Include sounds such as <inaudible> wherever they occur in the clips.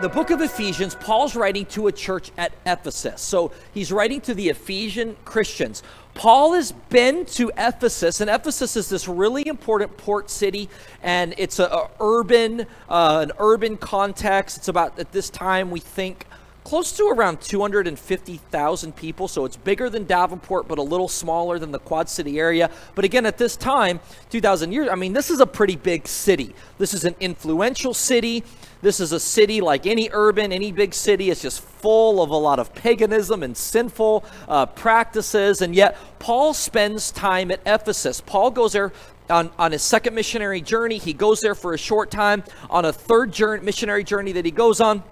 the book of Ephesians, Paul's writing to a church at Ephesus. So he's writing to the Ephesian Christians. Paul has been to Ephesus, and Ephesus is this really important port city, and it's a, a urban, uh, an urban context. It's about at this time we think close to around 250,000 people, so it's bigger than Davenport, but a little smaller than the Quad City area. But again, at this time, 2,000 years, I mean, this is a pretty big city. This is an influential city. This is a city like any urban, any big city. It's just full of a lot of paganism and sinful uh, practices. And yet, Paul spends time at Ephesus. Paul goes there on, on his second missionary journey. He goes there for a short time. On a third journey, missionary journey that he goes on,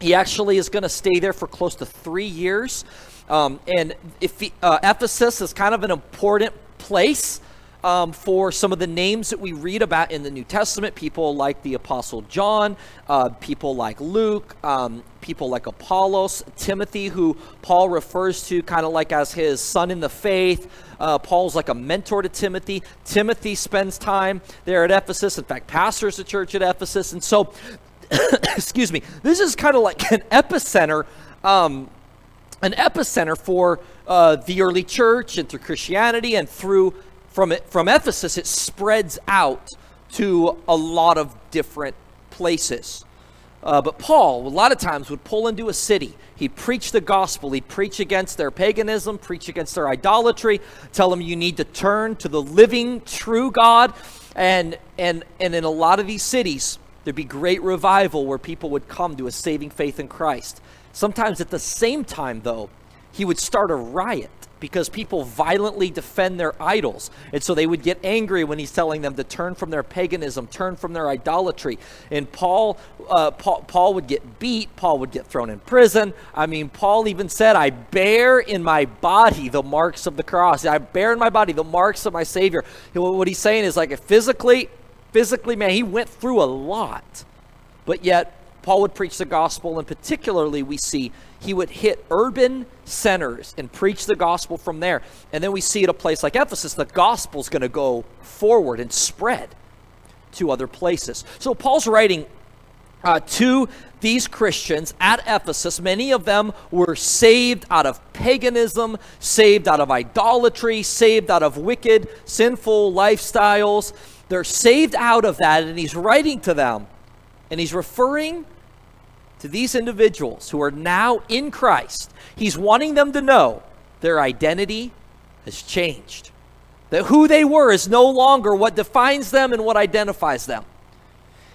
he actually is going to stay there for close to three years. Um, and if he, uh, Ephesus is kind of an important place um, for some of the names that we read about in the New Testament. People like the Apostle John, uh, people like Luke, um, people like Apollos, Timothy, who Paul refers to kind of like as his son in the faith. Uh, Paul's like a mentor to Timothy. Timothy spends time there at Ephesus. In fact, pastors the church at Ephesus. And so <coughs> excuse me, this is kind of like an epicenter, um, an epicenter for uh, the early church and through Christianity and through from it, from Ephesus, it spreads out to a lot of different places. Uh, but Paul, a lot of times, would pull into a city. He'd preach the gospel. He'd preach against their paganism, preach against their idolatry, tell them you need to turn to the living, true God. And, and, and in a lot of these cities, There'd be great revival where people would come to a saving faith in Christ. Sometimes at the same time, though, he would start a riot because people violently defend their idols. And so they would get angry when he's telling them to turn from their paganism, turn from their idolatry. And Paul, uh, Paul, Paul would get beat, Paul would get thrown in prison. I mean, Paul even said, I bear in my body the marks of the cross. I bear in my body the marks of my Savior. What he's saying is like, physically, physically, man, he went through a lot. But yet, Paul would preach the gospel, and particularly, we see he would hit urban centers and preach the gospel from there. And then we see at a place like Ephesus, the gospel's going to go forward and spread to other places. So Paul's writing uh, to these Christians at Ephesus. Many of them were saved out of paganism, saved out of idolatry, saved out of wicked, sinful lifestyles. They're saved out of that, and he's writing to them. And he's referring to these individuals who are now in Christ. He's wanting them to know their identity has changed. That who they were is no longer what defines them and what identifies them.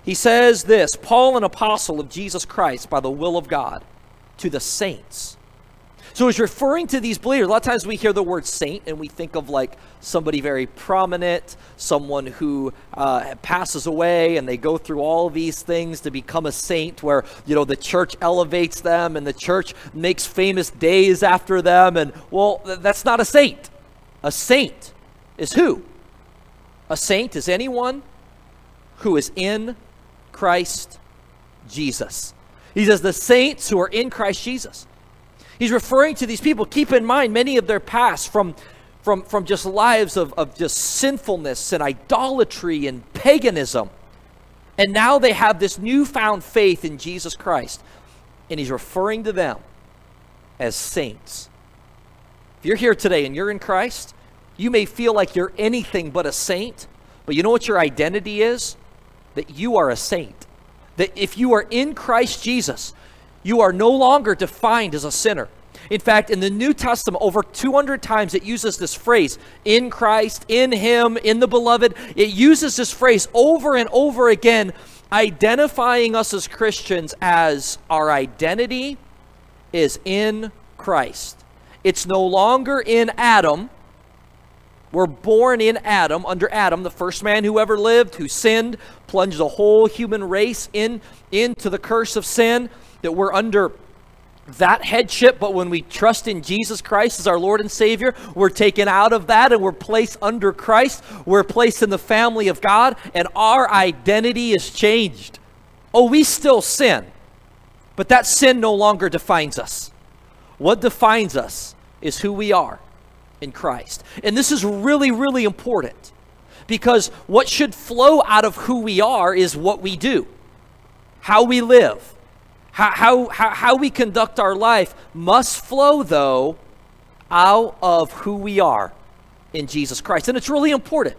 He says this Paul, an apostle of Jesus Christ by the will of God, to the saints so he's referring to these believers. A lot of times we hear the word saint and we think of like somebody very prominent, someone who uh, passes away and they go through all these things to become a saint where, you know, the church elevates them and the church makes famous days after them. And, well, th- that's not a saint. A saint is who? A saint is anyone who is in Christ Jesus. He says the saints who are in Christ Jesus. He's referring to these people. Keep in mind, many of their past from, from, from just lives of, of just sinfulness and idolatry and paganism. And now they have this newfound faith in Jesus Christ. And he's referring to them as saints. If you're here today and you're in Christ, you may feel like you're anything but a saint, but you know what your identity is? That you are a saint. That if you are in Christ Jesus, you are no longer defined as a sinner. In fact, in the New Testament, over 200 times it uses this phrase, in Christ, in Him, in the beloved. It uses this phrase over and over again, identifying us as Christians as our identity is in Christ. It's no longer in Adam. We're born in Adam, under Adam, the first man who ever lived, who sinned, plunged the whole human race in, into the curse of sin that we're under that headship, but when we trust in Jesus Christ as our Lord and Savior, we're taken out of that and we're placed under Christ. We're placed in the family of God, and our identity is changed. Oh, we still sin, but that sin no longer defines us. What defines us is who we are in Christ. And this is really, really important because what should flow out of who we are is what we do, how we live How, how, how we conduct our life must flow, though, out of who we are in Jesus Christ. And it's really important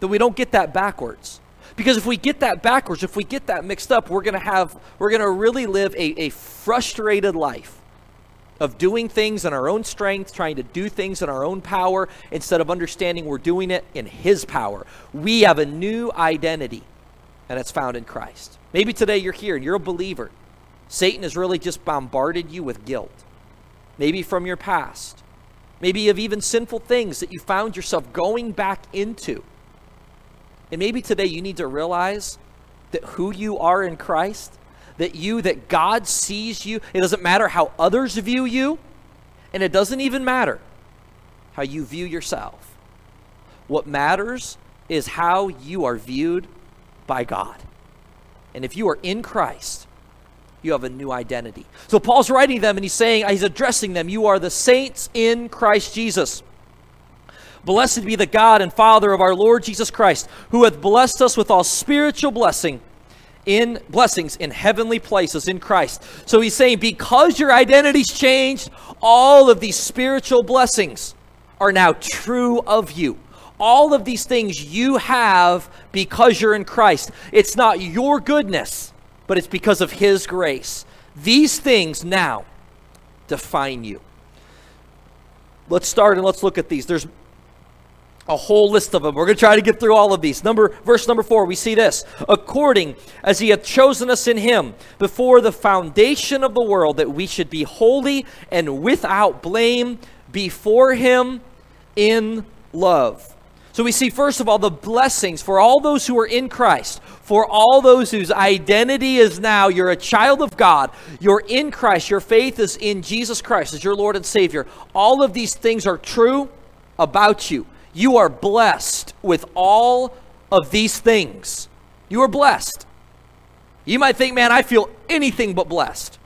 that we don't get that backwards. Because if we get that backwards, if we get that mixed up, we're to have, we're to really live a, a frustrated life of doing things in our own strength, trying to do things in our own power, instead of understanding we're doing it in His power. We have a new identity, and it's found in Christ. Maybe today you're here and you're a believer. Satan has really just bombarded you with guilt, maybe from your past, maybe of even sinful things that you found yourself going back into. And maybe today you need to realize that who you are in Christ, that you, that God sees you. It doesn't matter how others view you, and it doesn't even matter how you view yourself. What matters is how you are viewed by God. And if you are in Christ, you have a new identity. So Paul's writing them and he's saying, he's addressing them, you are the saints in Christ Jesus. Blessed be the God and Father of our Lord Jesus Christ, who hath blessed us with all spiritual blessing in blessings in heavenly places in Christ. So he's saying, because your identity's changed, all of these spiritual blessings are now true of you. All of these things you have because you're in Christ. It's not your goodness but it's because of His grace. These things now define you. Let's start and let's look at these. There's a whole list of them. We're going to try to get through all of these. Number verse number 4, we see this. According as he hath chosen us in him before the foundation of the world that we should be holy and without blame before him in love. So we see, first of all, the blessings for all those who are in Christ, for all those whose identity is now you're a child of God, you're in Christ, your faith is in Jesus Christ as your Lord and Savior. All of these things are true about you. You are blessed with all of these things. You are blessed. You might think, man, I feel anything but blessed.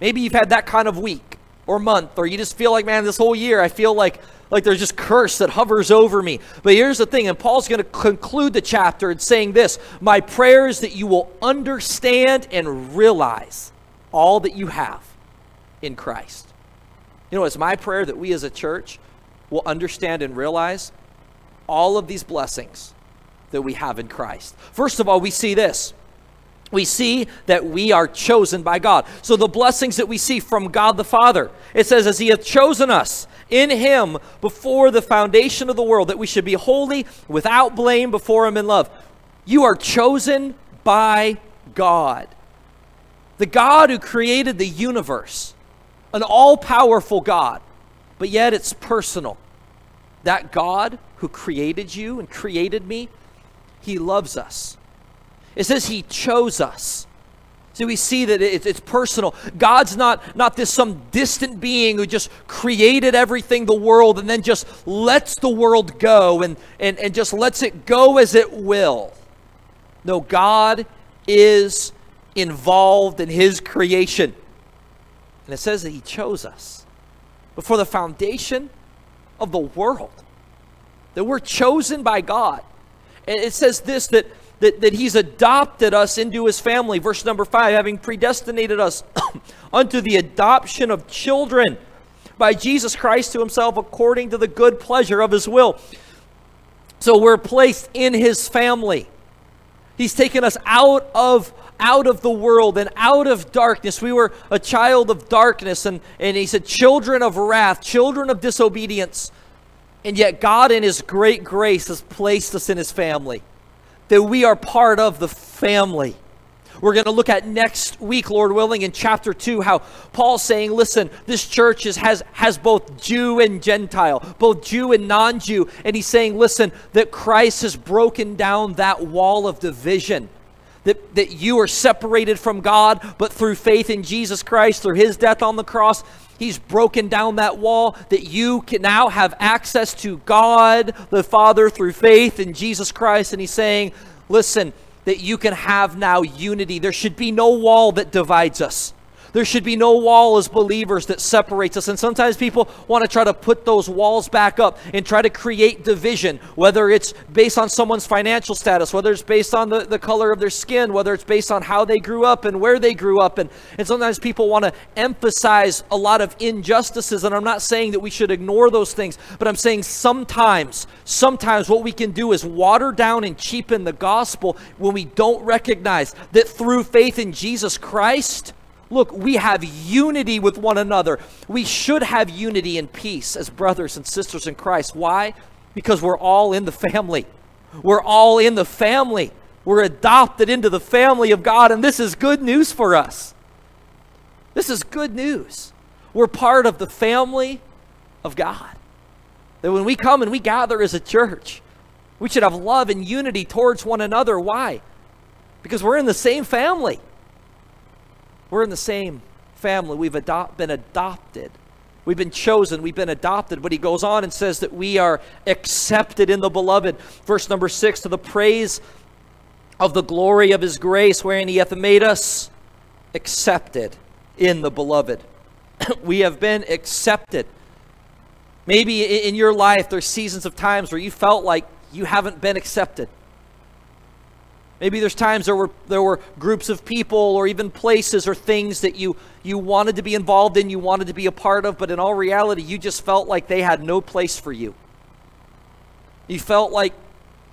Maybe you've had that kind of week or month, or you just feel like, man, this whole year I feel like like there's just curse that hovers over me. But here's the thing, and Paul's going to conclude the chapter in saying this My prayer is that you will understand and realize all that you have in Christ. You know, it's my prayer that we as a church will understand and realize all of these blessings that we have in Christ. First of all, we see this. We see that we are chosen by God. So, the blessings that we see from God the Father, it says, as He hath chosen us in him before the foundation of the world, that we should be holy, without blame before him in love. You are chosen by God. The God who created the universe, an all powerful God, but yet it's personal. That God who created you and created me, he loves us. It says he chose us. So we see that it's, it's personal. God's not, not this some distant being who just created everything, the world, and then just lets the world go and, and, and just lets it go as it will. No, God is involved in his creation. And it says that he chose us before the foundation of the world, that we're chosen by God. And it says this that that, that he's adopted us into his family. Verse number five, having predestinated us <coughs> unto the adoption of children by Jesus Christ to himself according to the good pleasure of his will. So we're placed in his family. He's taken us out of out of the world and out of darkness. We were a child of darkness, and, and he said, children of wrath, children of disobedience. And yet, God, in his great grace, has placed us in his family that we are part of the family. We're going to look at next week, Lord willing, in chapter 2, how Paul's saying, listen, this church is, has, has both Jew and Gentile, both Jew and non Jew. And he's saying, listen, that Christ has broken down that wall of division. That, that you are separated from God, but through faith in Jesus Christ, through his death on the cross, He's broken down that wall that you can now have access to God the Father through faith in Jesus Christ. And He's saying, listen, that you can have now unity. There should be no wall that divides us. There should be no wall as believers that separates us. And sometimes people want to try to put those walls back up and try to create division, whether it's based on someone's financial status, whether it's based on the, the color of their skin, whether it's based on how they grew up and where they grew up. And, and sometimes people want to emphasize a lot of injustices. And I'm not saying that we should ignore those things, but I'm saying sometimes, sometimes what we can do is water down and cheapen the gospel when we don't recognize that through faith in Jesus Christ, Look, we have unity with one another. We should have unity and peace as brothers and sisters in Christ. Why? Because we're all in the family. We're all in the family. We're adopted into the family of God, and this is good news for us. This is good news. We're part of the family of God. That when we come and we gather as a church, we should have love and unity towards one another. Why? Because we're in the same family. We're in the same family. We've adopt, been adopted. We've been chosen. We've been adopted. But he goes on and says that we are accepted in the beloved. Verse number six to the praise of the glory of his grace, wherein he hath made us accepted in the beloved. <coughs> we have been accepted. Maybe in your life, there's seasons of times where you felt like you haven't been accepted. Maybe there's times there were there were groups of people or even places or things that you you wanted to be involved in, you wanted to be a part of, but in all reality you just felt like they had no place for you. You felt like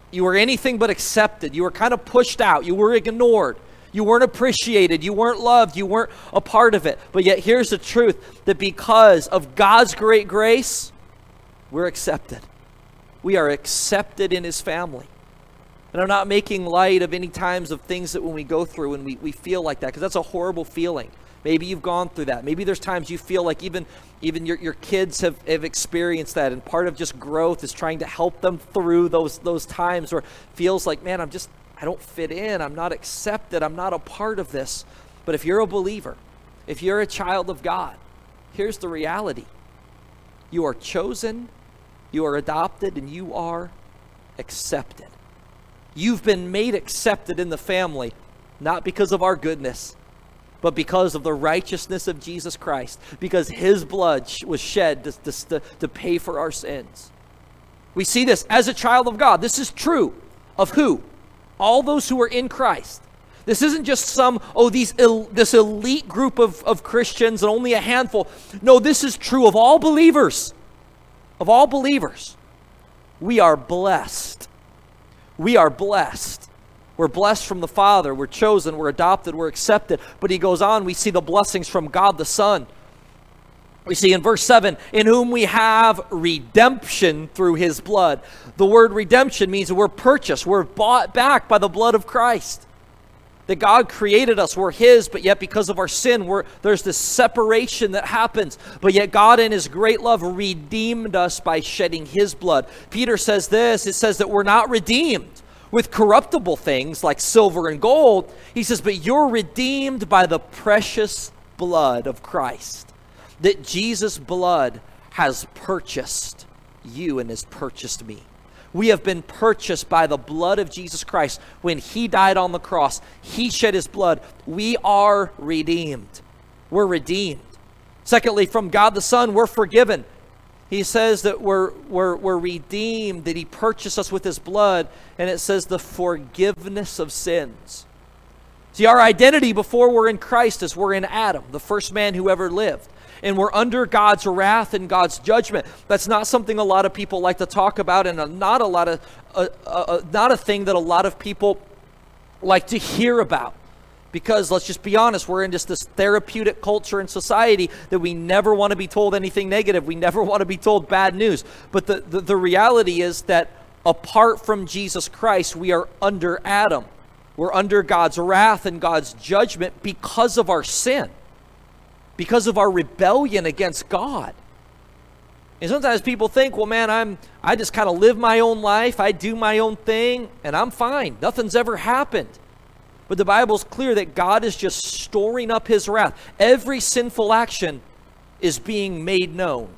you were anything but accepted. You were kind of pushed out. You were ignored. You weren't appreciated. You weren't loved. You weren't a part of it. But yet, here's the truth that because of God's great grace, we're accepted. We are accepted in His family. And I'm not making light of any times of things that when we go through and we, we feel like that, because that's a horrible feeling. Maybe you've gone through that. Maybe there's times you feel like even even your, your kids have, have experienced that. And part of just growth is trying to help them through those those times where feels like, man, I'm just I don't fit in. I'm not accepted. I'm not a part of this. But if you're a believer, if you're a child of God, here's the reality. You are chosen, you are adopted, and you are accepted. You've been made accepted in the family, not because of our goodness, but because of the righteousness of Jesus Christ, because his blood was shed to, to, to pay for our sins. We see this as a child of God. This is true of who? All those who are in Christ. This isn't just some, oh, these el- this elite group of, of Christians and only a handful. No, this is true of all believers. Of all believers. We are blessed we are blessed. We're blessed from the Father. We're chosen. We're adopted. We're accepted. But he goes on, we see the blessings from God the Son. We see in verse 7 in whom we have redemption through his blood. The word redemption means we're purchased, we're bought back by the blood of Christ. That God created us, we're his, but yet because of our sin, there's this separation that happens. But yet God, in his great love, redeemed us by shedding his blood. Peter says this it says that we're not redeemed with corruptible things like silver and gold. He says, but you're redeemed by the precious blood of Christ. That Jesus' blood has purchased you and has purchased me. We have been purchased by the blood of Jesus Christ. When He died on the cross, He shed His blood. We are redeemed. We're redeemed. Secondly, from God the Son, we're forgiven. He says that we're, we're, we're redeemed, that He purchased us with His blood, and it says the forgiveness of sins. See, our identity before we're in Christ is we're in Adam, the first man who ever lived and we're under God's wrath and God's judgment. That's not something a lot of people like to talk about, and not a lot of uh, uh, not a thing that a lot of people like to hear about. Because let's just be honest, we're in just this therapeutic culture and society that we never want to be told anything negative. We never <laughs> want to be told bad news. But the, the, the reality is that apart from Jesus Christ, we are under Adam. We're under God's wrath and God's judgment because of our sin because of our rebellion against God. And sometimes people think, well, man, I'm I just kind of live my own life, I do my own thing, and I'm fine. Nothing's ever happened. But the Bible's clear that God is just storing up his wrath. Every sinful action is being made known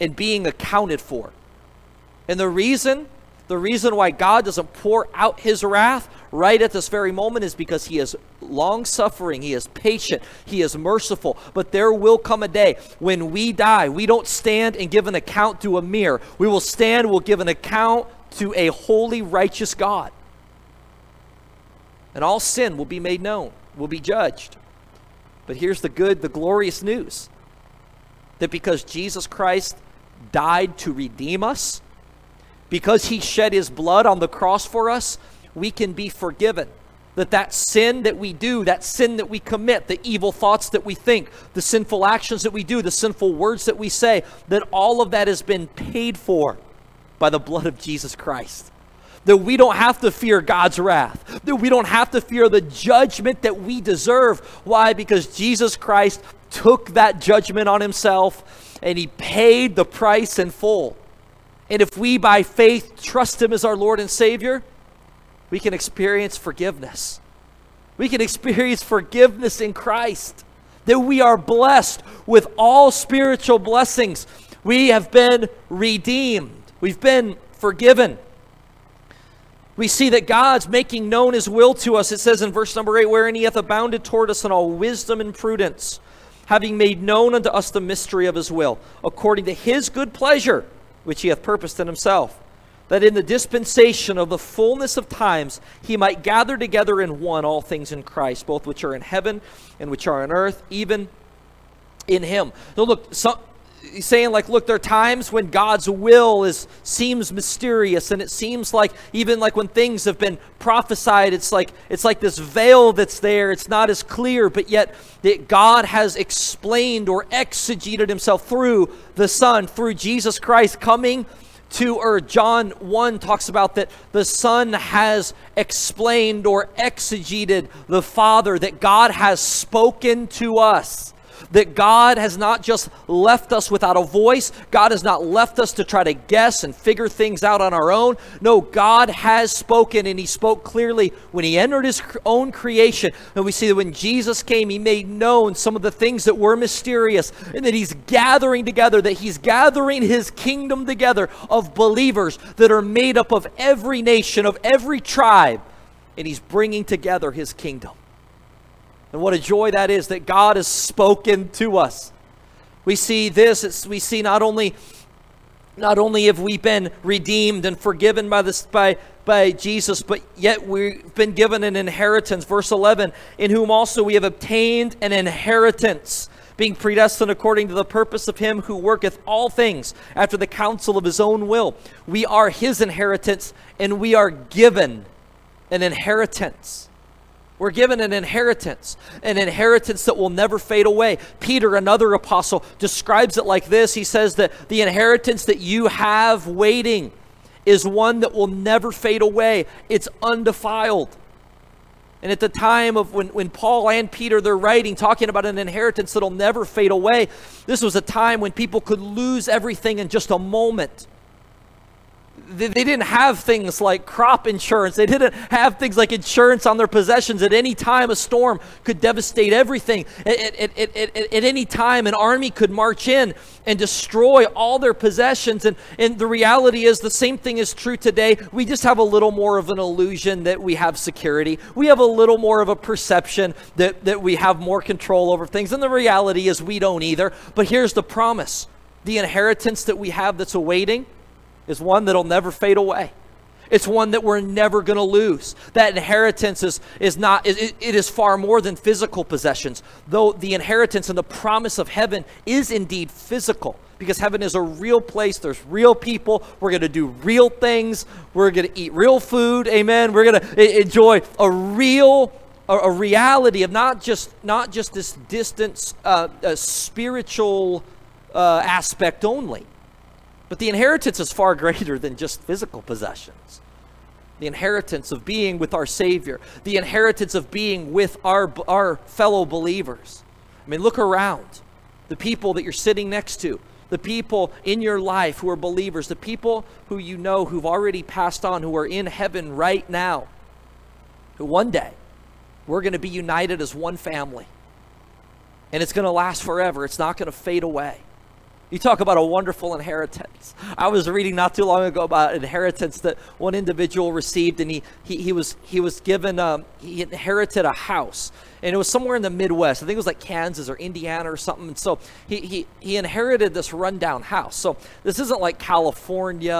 and being accounted for. And the reason, the reason why God doesn't pour out his wrath right at this very moment is because he is long suffering, he is patient, he is merciful. But there will come a day when we die, we don't stand and give an account to a mirror. We will stand, we'll give an account to a holy, righteous God. And all sin will be made known, will be judged. But here's the good, the glorious news that because Jesus Christ died to redeem us, because he shed his blood on the cross for us, we can be forgiven. That that sin that we do, that sin that we commit, the evil thoughts that we think, the sinful actions that we do, the sinful words that we say, that all of that has been paid for by the blood of Jesus Christ. That we don't have to fear God's wrath. That we don't have to fear the judgment that we deserve. Why? Because Jesus Christ took that judgment on himself and he paid the price in full. And if we, by faith, trust Him as our Lord and Savior, we can experience forgiveness. We can experience forgiveness in Christ. That we are blessed with all spiritual blessings. We have been redeemed, we've been forgiven. We see that God's making known His will to us. It says in verse number 8, wherein He hath abounded toward us in all wisdom and prudence, having made known unto us the mystery of His will, according to His good pleasure which he hath purposed in himself, that in the dispensation of the fullness of times he might gather together in one all things in Christ, both which are in heaven and which are on earth, even in him. So look, some, he's saying like look there are times when god's will is seems mysterious and it seems like even like when things have been prophesied it's like it's like this veil that's there it's not as clear but yet that god has explained or exegeted himself through the son through jesus christ coming to or john 1 talks about that the son has explained or exegeted the father that god has spoken to us that God has not just left us without a voice, God has not left us to try to guess and figure things out on our own. No, God has spoken, and He spoke clearly when He entered His own creation. And we see that when Jesus came, He made known some of the things that were mysterious, and that He's gathering together, that He's gathering His kingdom together of believers that are made up of every nation, of every tribe, and He's bringing together His kingdom. And what a joy that is that God has spoken to us. We see this, we see not only not only have we been redeemed and forgiven by this by by Jesus, but yet we've been given an inheritance. Verse 11, in whom also we have obtained an inheritance, being predestined according to the purpose of him who worketh all things after the counsel of his own will. We are his inheritance, and we are given an inheritance. We're given an inheritance, an inheritance that will never fade away. Peter, another apostle, describes it like this He says that the inheritance that you have waiting is one that will never fade away, it's undefiled. And at the time of when, when Paul and Peter they're writing, talking about an inheritance that'll never fade away, this was a time when people could lose everything in just a moment they, didn't have things like crop insurance. They didn't have things like insurance on their possessions. At any time, a storm could devastate everything. At, at, at, at, at any time, an army could march in and destroy all their possessions. And, and the reality is, the same thing is true today. We just have a little more of an illusion that we have security. We have a little more of a perception that, that we have more control over things. And the reality is, we don't either. But here's the promise the inheritance that we have that's awaiting is one that'll never fade away. It's one that we're never going to lose. That inheritance is, is not, it, it is far more than physical possessions, though the inheritance and the promise of heaven is indeed physical because heaven is a real place. There's real people. We're going to do real things. We're going to eat real food. Amen. We're going to enjoy a real a, a, reality of not just not just this distant uh, spiritual uh, aspect only but the inheritance is far <laughs> greater than just physical possessions. The inheritance of being with our Savior, the inheritance of being with our, our fellow believers. I mean, look around. The people that you're sitting next to, the people in your life who are believers, the people who you know who've already passed on, who are in heaven right now, who one day we're going to be united as one family. And it's going to last forever, it's not going to fade away. You talk about a wonderful inheritance. I was reading not too long ago about inheritance that one individual received, and he he, he was he was given um, he inherited a house, and it was somewhere in the Midwest. I think it was like Kansas or Indiana or something. And so he he he inherited this rundown house. So this isn't like California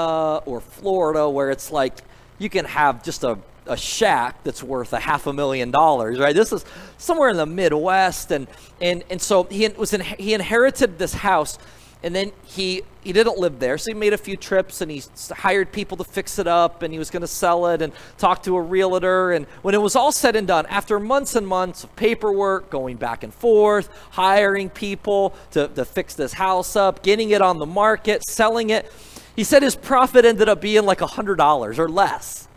or Florida where it's like you can have just a a shack that's worth a half a million dollars, right? This is somewhere in the Midwest, and and and so he was in, he inherited this house and then he he didn't live there. So he made a few trips and he hired people to fix it up and he was going to sell it and talk to a realtor. And when it was all said and done after months and months of paperwork going back and forth hiring people to, to fix this house up getting it on the market selling it he said his profit ended up being like a hundred dollars or less.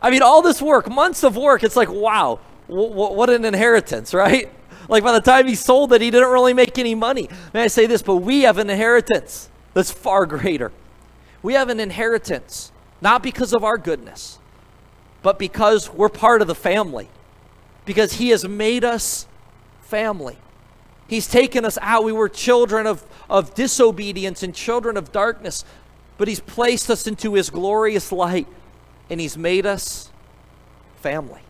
I mean all this work months of work it's like wow w- w- what an inheritance right like by the time he sold it, he didn't really make any money. May I say this? But we have an inheritance that's far greater. We have an inheritance, not because of our goodness, but because we're part of the family. Because he has made us family. He's taken us out. We were children of, of disobedience and children of darkness, but he's placed us into his glorious light and he's made us family.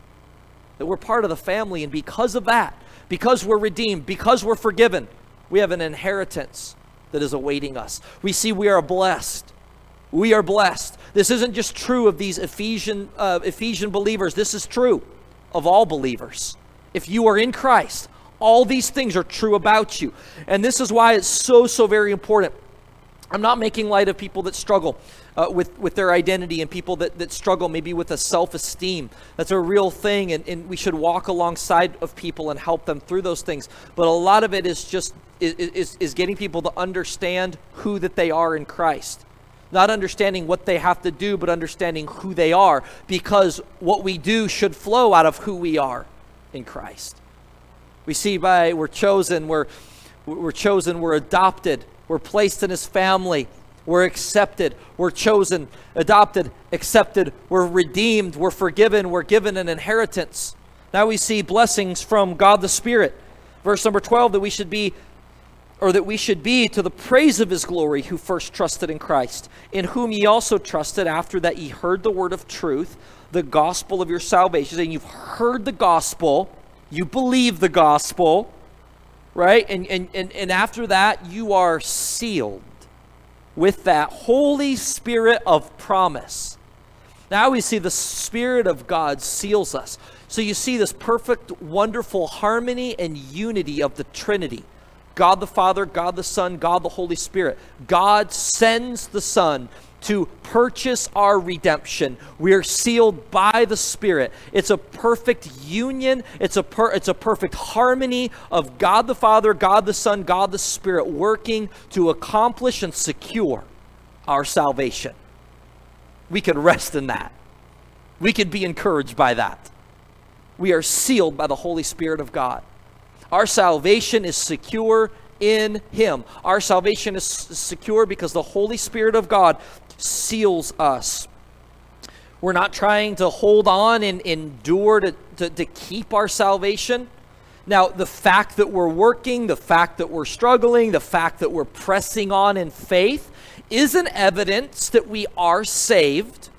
That we're part of the family, and because of that, because we're redeemed, because we're forgiven, we have an inheritance that is awaiting us. We see we are blessed. We are blessed. This isn't just true of these Ephesian, uh, Ephesian believers, this is true of all believers. If you are in Christ, all these things are true about you. And this is why it's so, so very important. I'm not making light of people that struggle uh, with, with their identity and people that, that struggle maybe with a self esteem. That's a real thing, and, and we should walk alongside of people and help them through those things. But a lot of it is just is, is, is getting people to understand who that they are in Christ. Not understanding what they have to do, but understanding who they are, because what we do should flow out of who we are in Christ. We see by we're chosen, we're, we're chosen, we're adopted, we're placed in his family we're accepted. We're chosen, adopted, accepted. We're redeemed. We're forgiven. We're given an inheritance. Now we see blessings from God the Spirit. Verse number 12 that we should be or that we should be to the praise of his glory who first trusted in Christ, in whom ye also trusted after that ye heard the word of truth, the gospel of your salvation. And you've heard the gospel, you believe the gospel, right? And, and, and, and after that, you are sealed with that Holy Spirit of promise. Now we see the Spirit of God seals us. So you see this perfect, wonderful harmony and unity of the Trinity God the Father, God the Son, God the Holy Spirit. God sends the Son to purchase our redemption. We are sealed by the Spirit. It's a perfect union, it's a, per, it's a perfect harmony of God the Father, God the Son, God the Spirit working to accomplish and secure our salvation. We can rest in that. We can be encouraged by that. We are sealed by the Holy Spirit of God. Our salvation is secure in Him. Our salvation is secure because the Holy Spirit of God seals us. We're not trying to hold on and endure to, to, to keep our salvation. Now, the fact that we're working, the fact that we're struggling, the fact that we're pressing on in faith is an evidence that we are saved.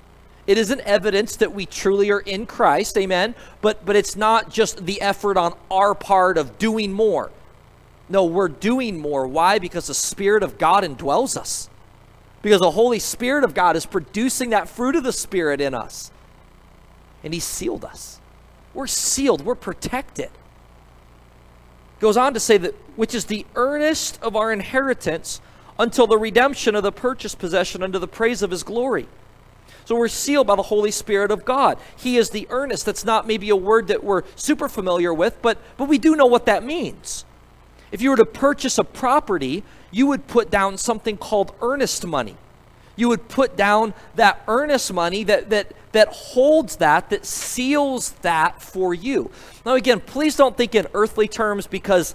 It is an evidence that we truly are in Christ, amen. But but it's not just the effort on our part of doing more. No, we're doing more. Why? Because the Spirit of God indwells us because the Holy Spirit of God is producing that fruit of the Spirit in us. And He sealed us. We're sealed, we're protected. Goes on to say that, which is the earnest of our inheritance until the redemption of the purchased possession under the praise of His glory. So we're sealed by the Holy Spirit of God. He is the earnest. That's not maybe a word that we're super familiar with, but, but we do know what that means. If you were to purchase a property, you would put down something called earnest money. You would put down that earnest money that, that, that holds that, that seals that for you. Now, again, please don't think in earthly terms because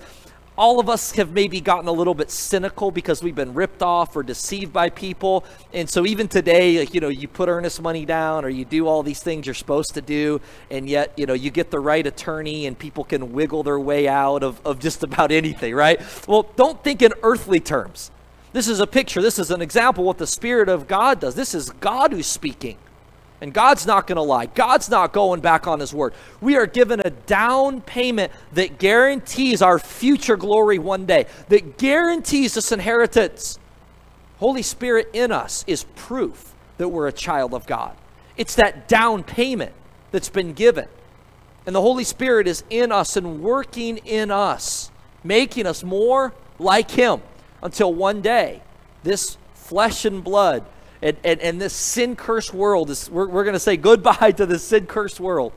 all of us have maybe gotten a little bit cynical because we've been ripped off or deceived by people. And so even today, like, you know, you put earnest money down or you do all these things you're supposed to do, and yet, you know, you get the right attorney and people can wiggle their way out of, of just about anything, right? Well, don't think in earthly terms. This is a picture, this is an example what the Spirit of God does. This is God who's speaking. And God's not going to lie. God's not going back on his word. We are given a down payment that guarantees our future glory one day, that guarantees this inheritance. Holy Spirit in us is proof that we're a child of God. It's that down payment that's been given. And the Holy Spirit is in us and working in us, making us more like Him until one day this flesh and blood and, and, and this sin cursed world is, we're, we're going to say goodbye <laughs> to the sin cursed world.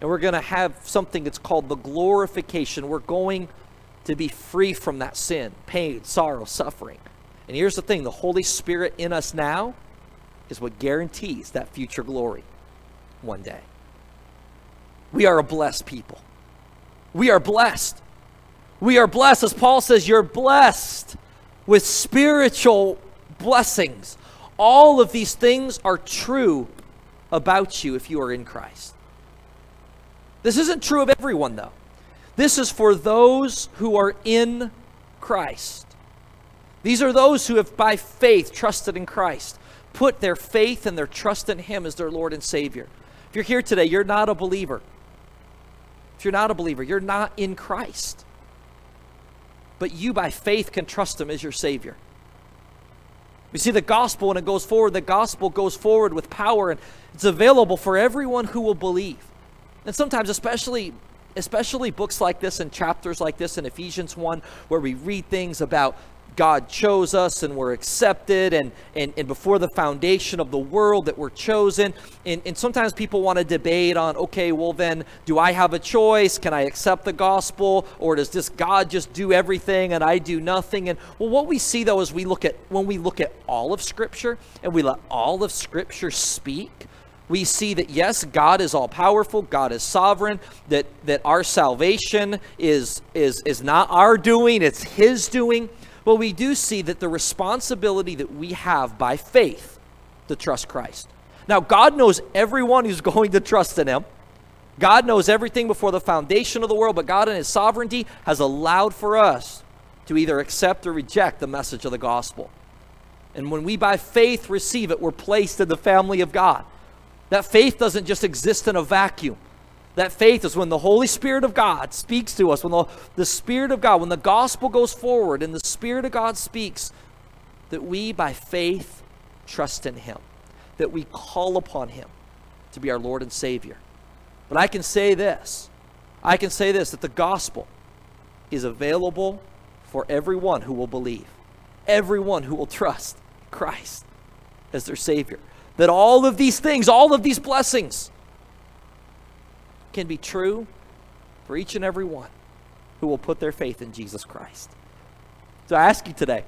And we're going to have something that's called the glorification. We're going to be free from that sin, pain, sorrow, suffering. And here's the thing the Holy Spirit in us now is what guarantees that future glory one day. We are a blessed people. We are blessed. We are blessed, as Paul says, you're blessed with spiritual blessings. All of these things are true about you if you are in Christ. This isn't true of everyone, though. This is for those who are in Christ. These are those who have, by faith, trusted in Christ, put their faith and their trust in Him as their Lord and Savior. If you're here today, you're not a believer. If you're not a believer, you're not in Christ. But you, by faith, can trust Him as your Savior. We see the gospel when it goes forward, the gospel goes forward with power and it's available for everyone who will believe. And sometimes, especially especially books like this and chapters like this in Ephesians 1, where we read things about God chose us and we're accepted, and, and, and before the foundation of the world that we're chosen. And, and sometimes people want to debate on, okay, well, then do I have a choice? Can I accept the gospel? Or does this God just do everything and I do nothing? And well, what we see though is we look at, when we look at all of Scripture and we let all of Scripture speak, we see that yes, God is all powerful, God is sovereign, that, that our salvation is, is, is not our doing, it's His doing. But we do see that the responsibility that we have by faith to trust Christ. Now, God knows everyone who's <laughs> going to trust in Him. God knows everything before the foundation of the world, but God in His sovereignty has allowed for us to either accept or reject the message of the gospel. And when we by faith receive it, we're placed in the family of God. That faith doesn't just exist in a vacuum. That faith is when the Holy Spirit of God speaks to us, when the, the Spirit of God, when the gospel goes forward and the Spirit of God speaks, that we by faith trust in Him, that we call upon Him to be our Lord and Savior. But I can say this I can say this that the gospel is available for everyone who will believe, everyone who will trust Christ as their Savior. That all of these things, all of these blessings, can be true for each and every one who will put their faith in Jesus Christ. So I ask you today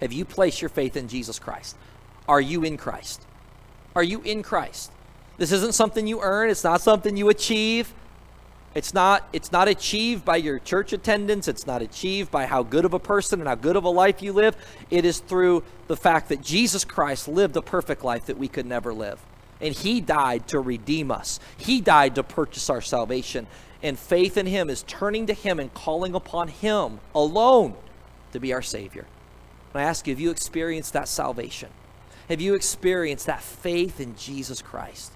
have you placed your faith in Jesus Christ? Are you in Christ? Are you in Christ? This isn't something you earn, it's not something you achieve. It's not it's not achieved by your church attendance, it's not achieved by how good of a person and how good of a life you live. It is through the fact that Jesus Christ lived a perfect life that we could never live. And he died to redeem us. He died to purchase our salvation. And faith in him is turning to him and calling upon him alone to be our Savior. And I ask you, have you experienced that salvation? Have you experienced that faith in Jesus Christ?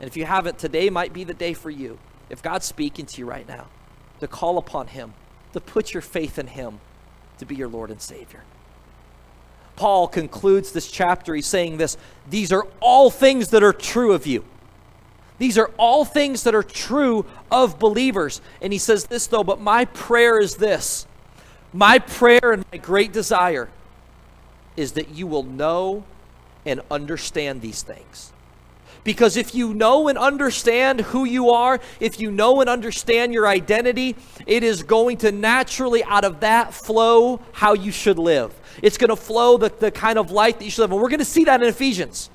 And if you haven't, today might be the day for you. If God's speaking to you right now, to call upon him, to put your faith in him to be your Lord and Savior. Paul concludes this chapter. He's saying this These are all things that are true of you. These are all things that are true of believers. And he says this, though, but my prayer is this my prayer and my great desire is that you will know and understand these things. Because if you know and understand who you are, if you know and understand your identity, it is going to naturally out of that flow how you should live. It's going to flow the, the kind of life that you should live. And we're going to see that in Ephesians.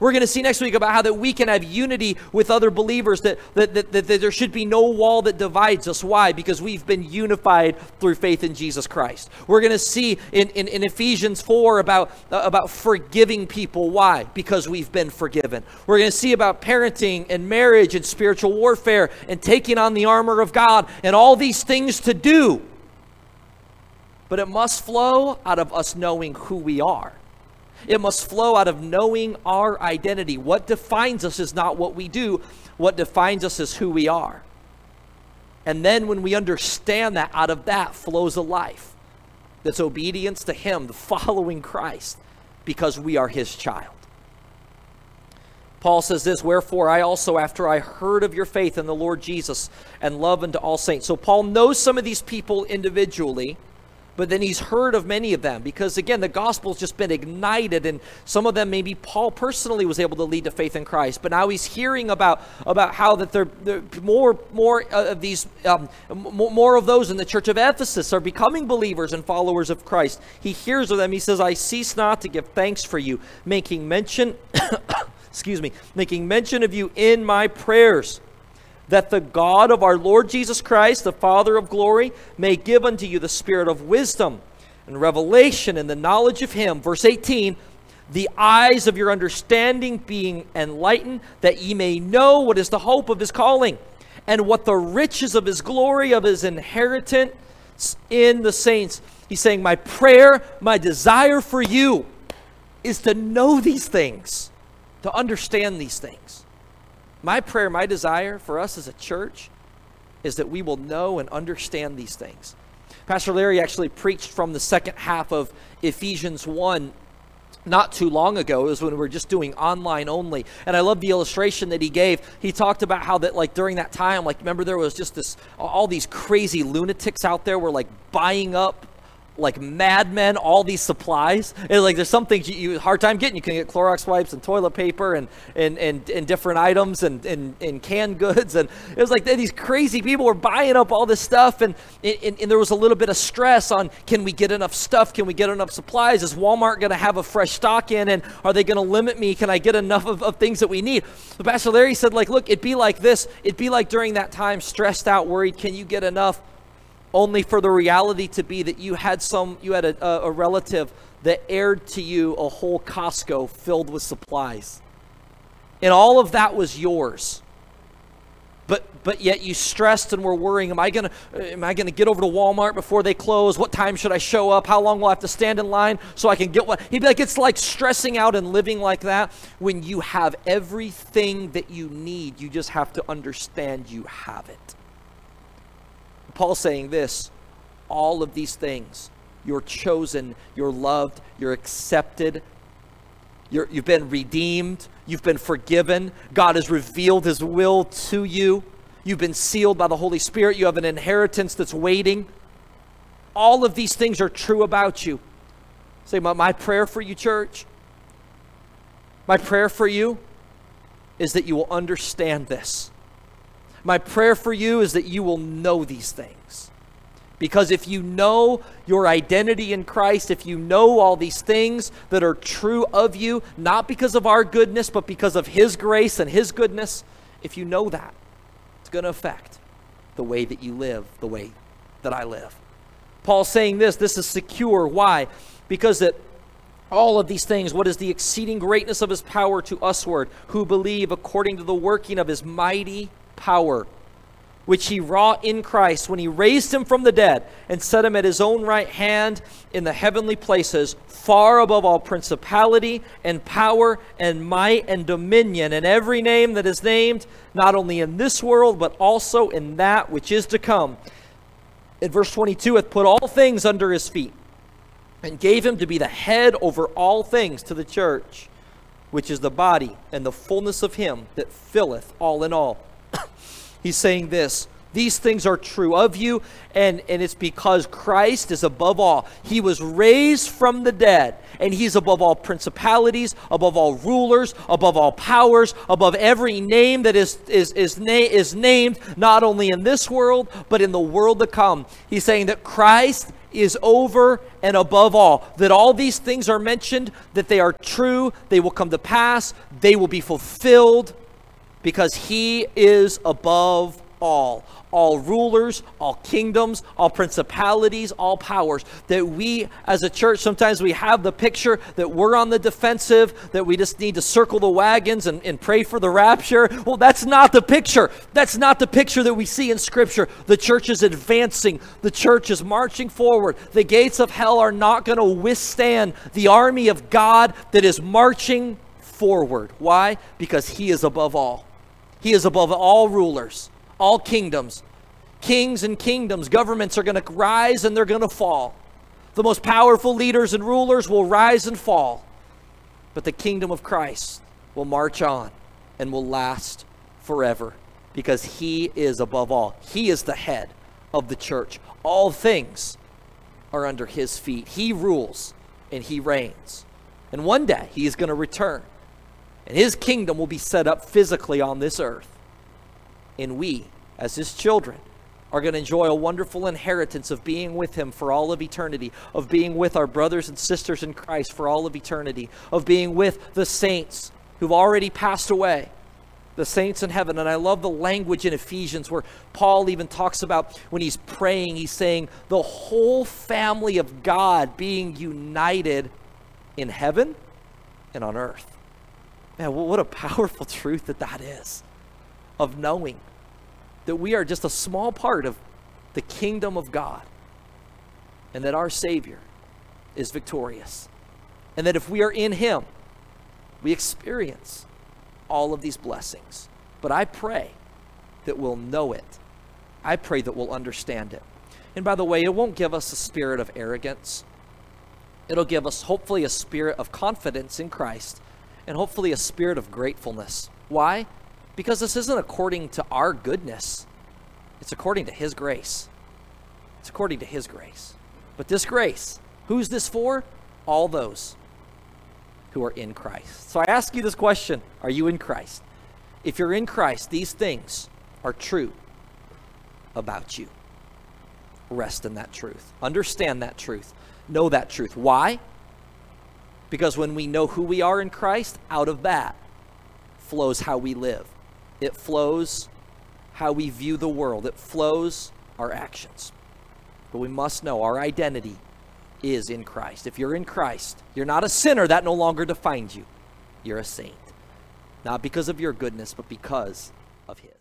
We're going to see next week about how that we can have unity with other believers, that, that, that, that, there should be no wall that divides us. Why? Because we've been unified through faith in Jesus Christ. We're going to see in, in, in Ephesians 4 about, uh, about forgiving people. Why? Because we've been forgiven. We're going to see about parenting and marriage and spiritual warfare and taking on the armor of God and all these things to do but it must flow out of us knowing who we are. It must flow out of knowing our identity. What defines us is not what we do, what defines us is who we are. And then when we understand that, out of that flows a life that's obedience to Him, the following Christ, because we are His child. Paul says this, Wherefore I also, after I heard of your faith in the Lord Jesus and love unto all saints. So Paul knows some of these people individually but then he's heard of many of them because again the gospel's just been ignited and some of them maybe paul personally was able to lead to faith in christ but now he's hearing about about how that there, there more more of these um, more of those in the church of ephesus are becoming believers and followers of christ. He hears of them. He says i cease not to give thanks for you making mention <coughs> excuse me making mention of you in my prayers that the God of our Lord Jesus Christ, the Father of glory, may give unto you the spirit of wisdom and revelation and the knowledge of Him. Verse 18 the eyes of your understanding being enlightened, that ye may know what is the hope of His calling, and what the riches of His glory, of His inheritance in the saints. He's saying, My prayer, my desire for you is to know these things, to understand these things. My prayer, my desire for us as a church is that we will know and understand these things. Pastor Larry actually preached from the second half of Ephesians 1 not too long ago. It was when we were just doing online only. And I love the illustration that he gave. He talked about how that, like, during that time, like, remember there was just this, all these crazy lunatics out there were, like, buying up like madmen all these supplies. And like there's some things you, you hard time getting. You can get Clorox wipes and toilet paper and and and, and different items and, and and canned goods. And it was like these crazy people were buying up all this stuff. And, and and there was a little bit of stress on can we get enough stuff? Can we get enough supplies? Is Walmart going to have a fresh stock in? And are they going to limit me? Can I get enough of, of things that we need? But Pastor Larry said like, look, it'd be like this. It'd be like during that time, stressed out, worried. Can you get enough? Only for the reality to be that you had some you had a, a, relative that aired to you a whole Costco filled with supplies. And all of that was yours. But but yet you stressed and were worrying, am I gonna am I gonna get over to Walmart before they close? What time should I show up? How long will I have to stand in line so I can get what he'd be like, it's like stressing out and living like that when you have everything that you need. You just have to understand you have it. Paul's saying this all of these things you're chosen, you're loved, you're accepted, you have been redeemed, you've been forgiven, God has revealed his will to you, you've been sealed by the Holy Spirit, you have an inheritance that's waiting. All of these things are true about you. Say, my, my prayer for you, church, my prayer for you is that you will understand this my prayer for you is that you will know these things. Because if you know your identity in Christ, if you know all these things that are true of you, not because of our goodness, but because of His grace and His goodness, if you know that, it's going to affect the way that you live, the way that I live. Paul's saying this this is secure. Why? Because that all of these things, what is the exceeding greatness of his power to usward, who believe according to the working of his mighty power, which he wrought in Christ when he raised him from the dead and set him at his own right hand in the heavenly places, far above all principality and power and might and dominion, and every name that is named, not only in this world, but also in that which is to come. In verse 22, hath put all things under his feet and gave him to be the head over all things to the church, which is the body and the fullness of him that filleth all in all. He's saying this these things are true of you, and, and it's because Christ is above all. He was raised from the dead, and He's above all principalities, above all rulers, above all powers, above every name that is, is, is, na- is named, not only in this world, but in the world to come. He's saying that Christ is over and above all. That all these things are mentioned, that they are true, they will come to pass, they will be fulfilled because he is above all all rulers, all kingdoms, all principalities, all powers. That we as a church, sometimes we have the picture that we're on the defensive, that we just need to circle the wagons and, and pray for the rapture. Well, that's not the picture. That's not the picture that we see in Scripture. The church is advancing, the church is marching forward. The gates of hell are not going to withstand the army of God that is marching forward. Why? Because He is above all. He is above all rulers, all kingdoms. Kings and kingdoms, governments are going to rise and they're going to fall. The most powerful leaders and rulers will rise and fall. But the kingdom of Christ will march on and will last forever because he is above all. He is the head of the church. All things are under his feet. He rules and he reigns. And one day he is going to return and his kingdom will be set up physically on this earth. And we, as his children, are going to enjoy a wonderful inheritance of being with him for all of eternity, of being with our brothers and sisters in Christ for all of eternity, of being with the saints who've already passed away, the saints in heaven. And I love the language in Ephesians where Paul even talks about when he's praying, he's saying the whole family of God being united in heaven and on earth. Man, what a powerful <laughs> truth that that is of knowing that we are just a small part of the kingdom of God and that our Savior is victorious. And that if we are in Him, we experience all of these blessings. But I pray that we'll know it. I pray that we'll understand it. And by the way, it won't give us a spirit of arrogance. It'll give us, hopefully, a spirit of confidence in Christ and hopefully a spirit of gratefulness. Why? Because this isn't according to our goodness, it's according to His grace. It's according to His grace. But this grace, who's this for? All those who are in Christ. So I ask you this question Are you in Christ? If you're in Christ, these things are true about you. Rest in that truth. Understand that truth. Know that truth. Why? Because when we know who we are in Christ, out of that flows how we live. It flows how we view the world. It flows our actions. But we must know our identity is in Christ. If you're in Christ, you're not a sinner, that no longer defines you. You're a saint. Not because of your goodness, but because of His.